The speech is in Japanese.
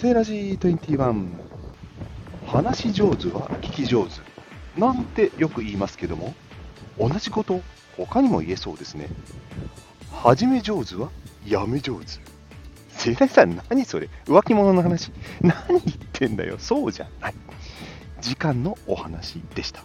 セーラジー21話し上手は聞き上手。なんてよく言いますけども同じこと他にも言えそうですね。始め上手はやめ上手。セ代ラジさん何それ？浮気者の話。何言ってんだよ。そうじゃない。時間のお話でした。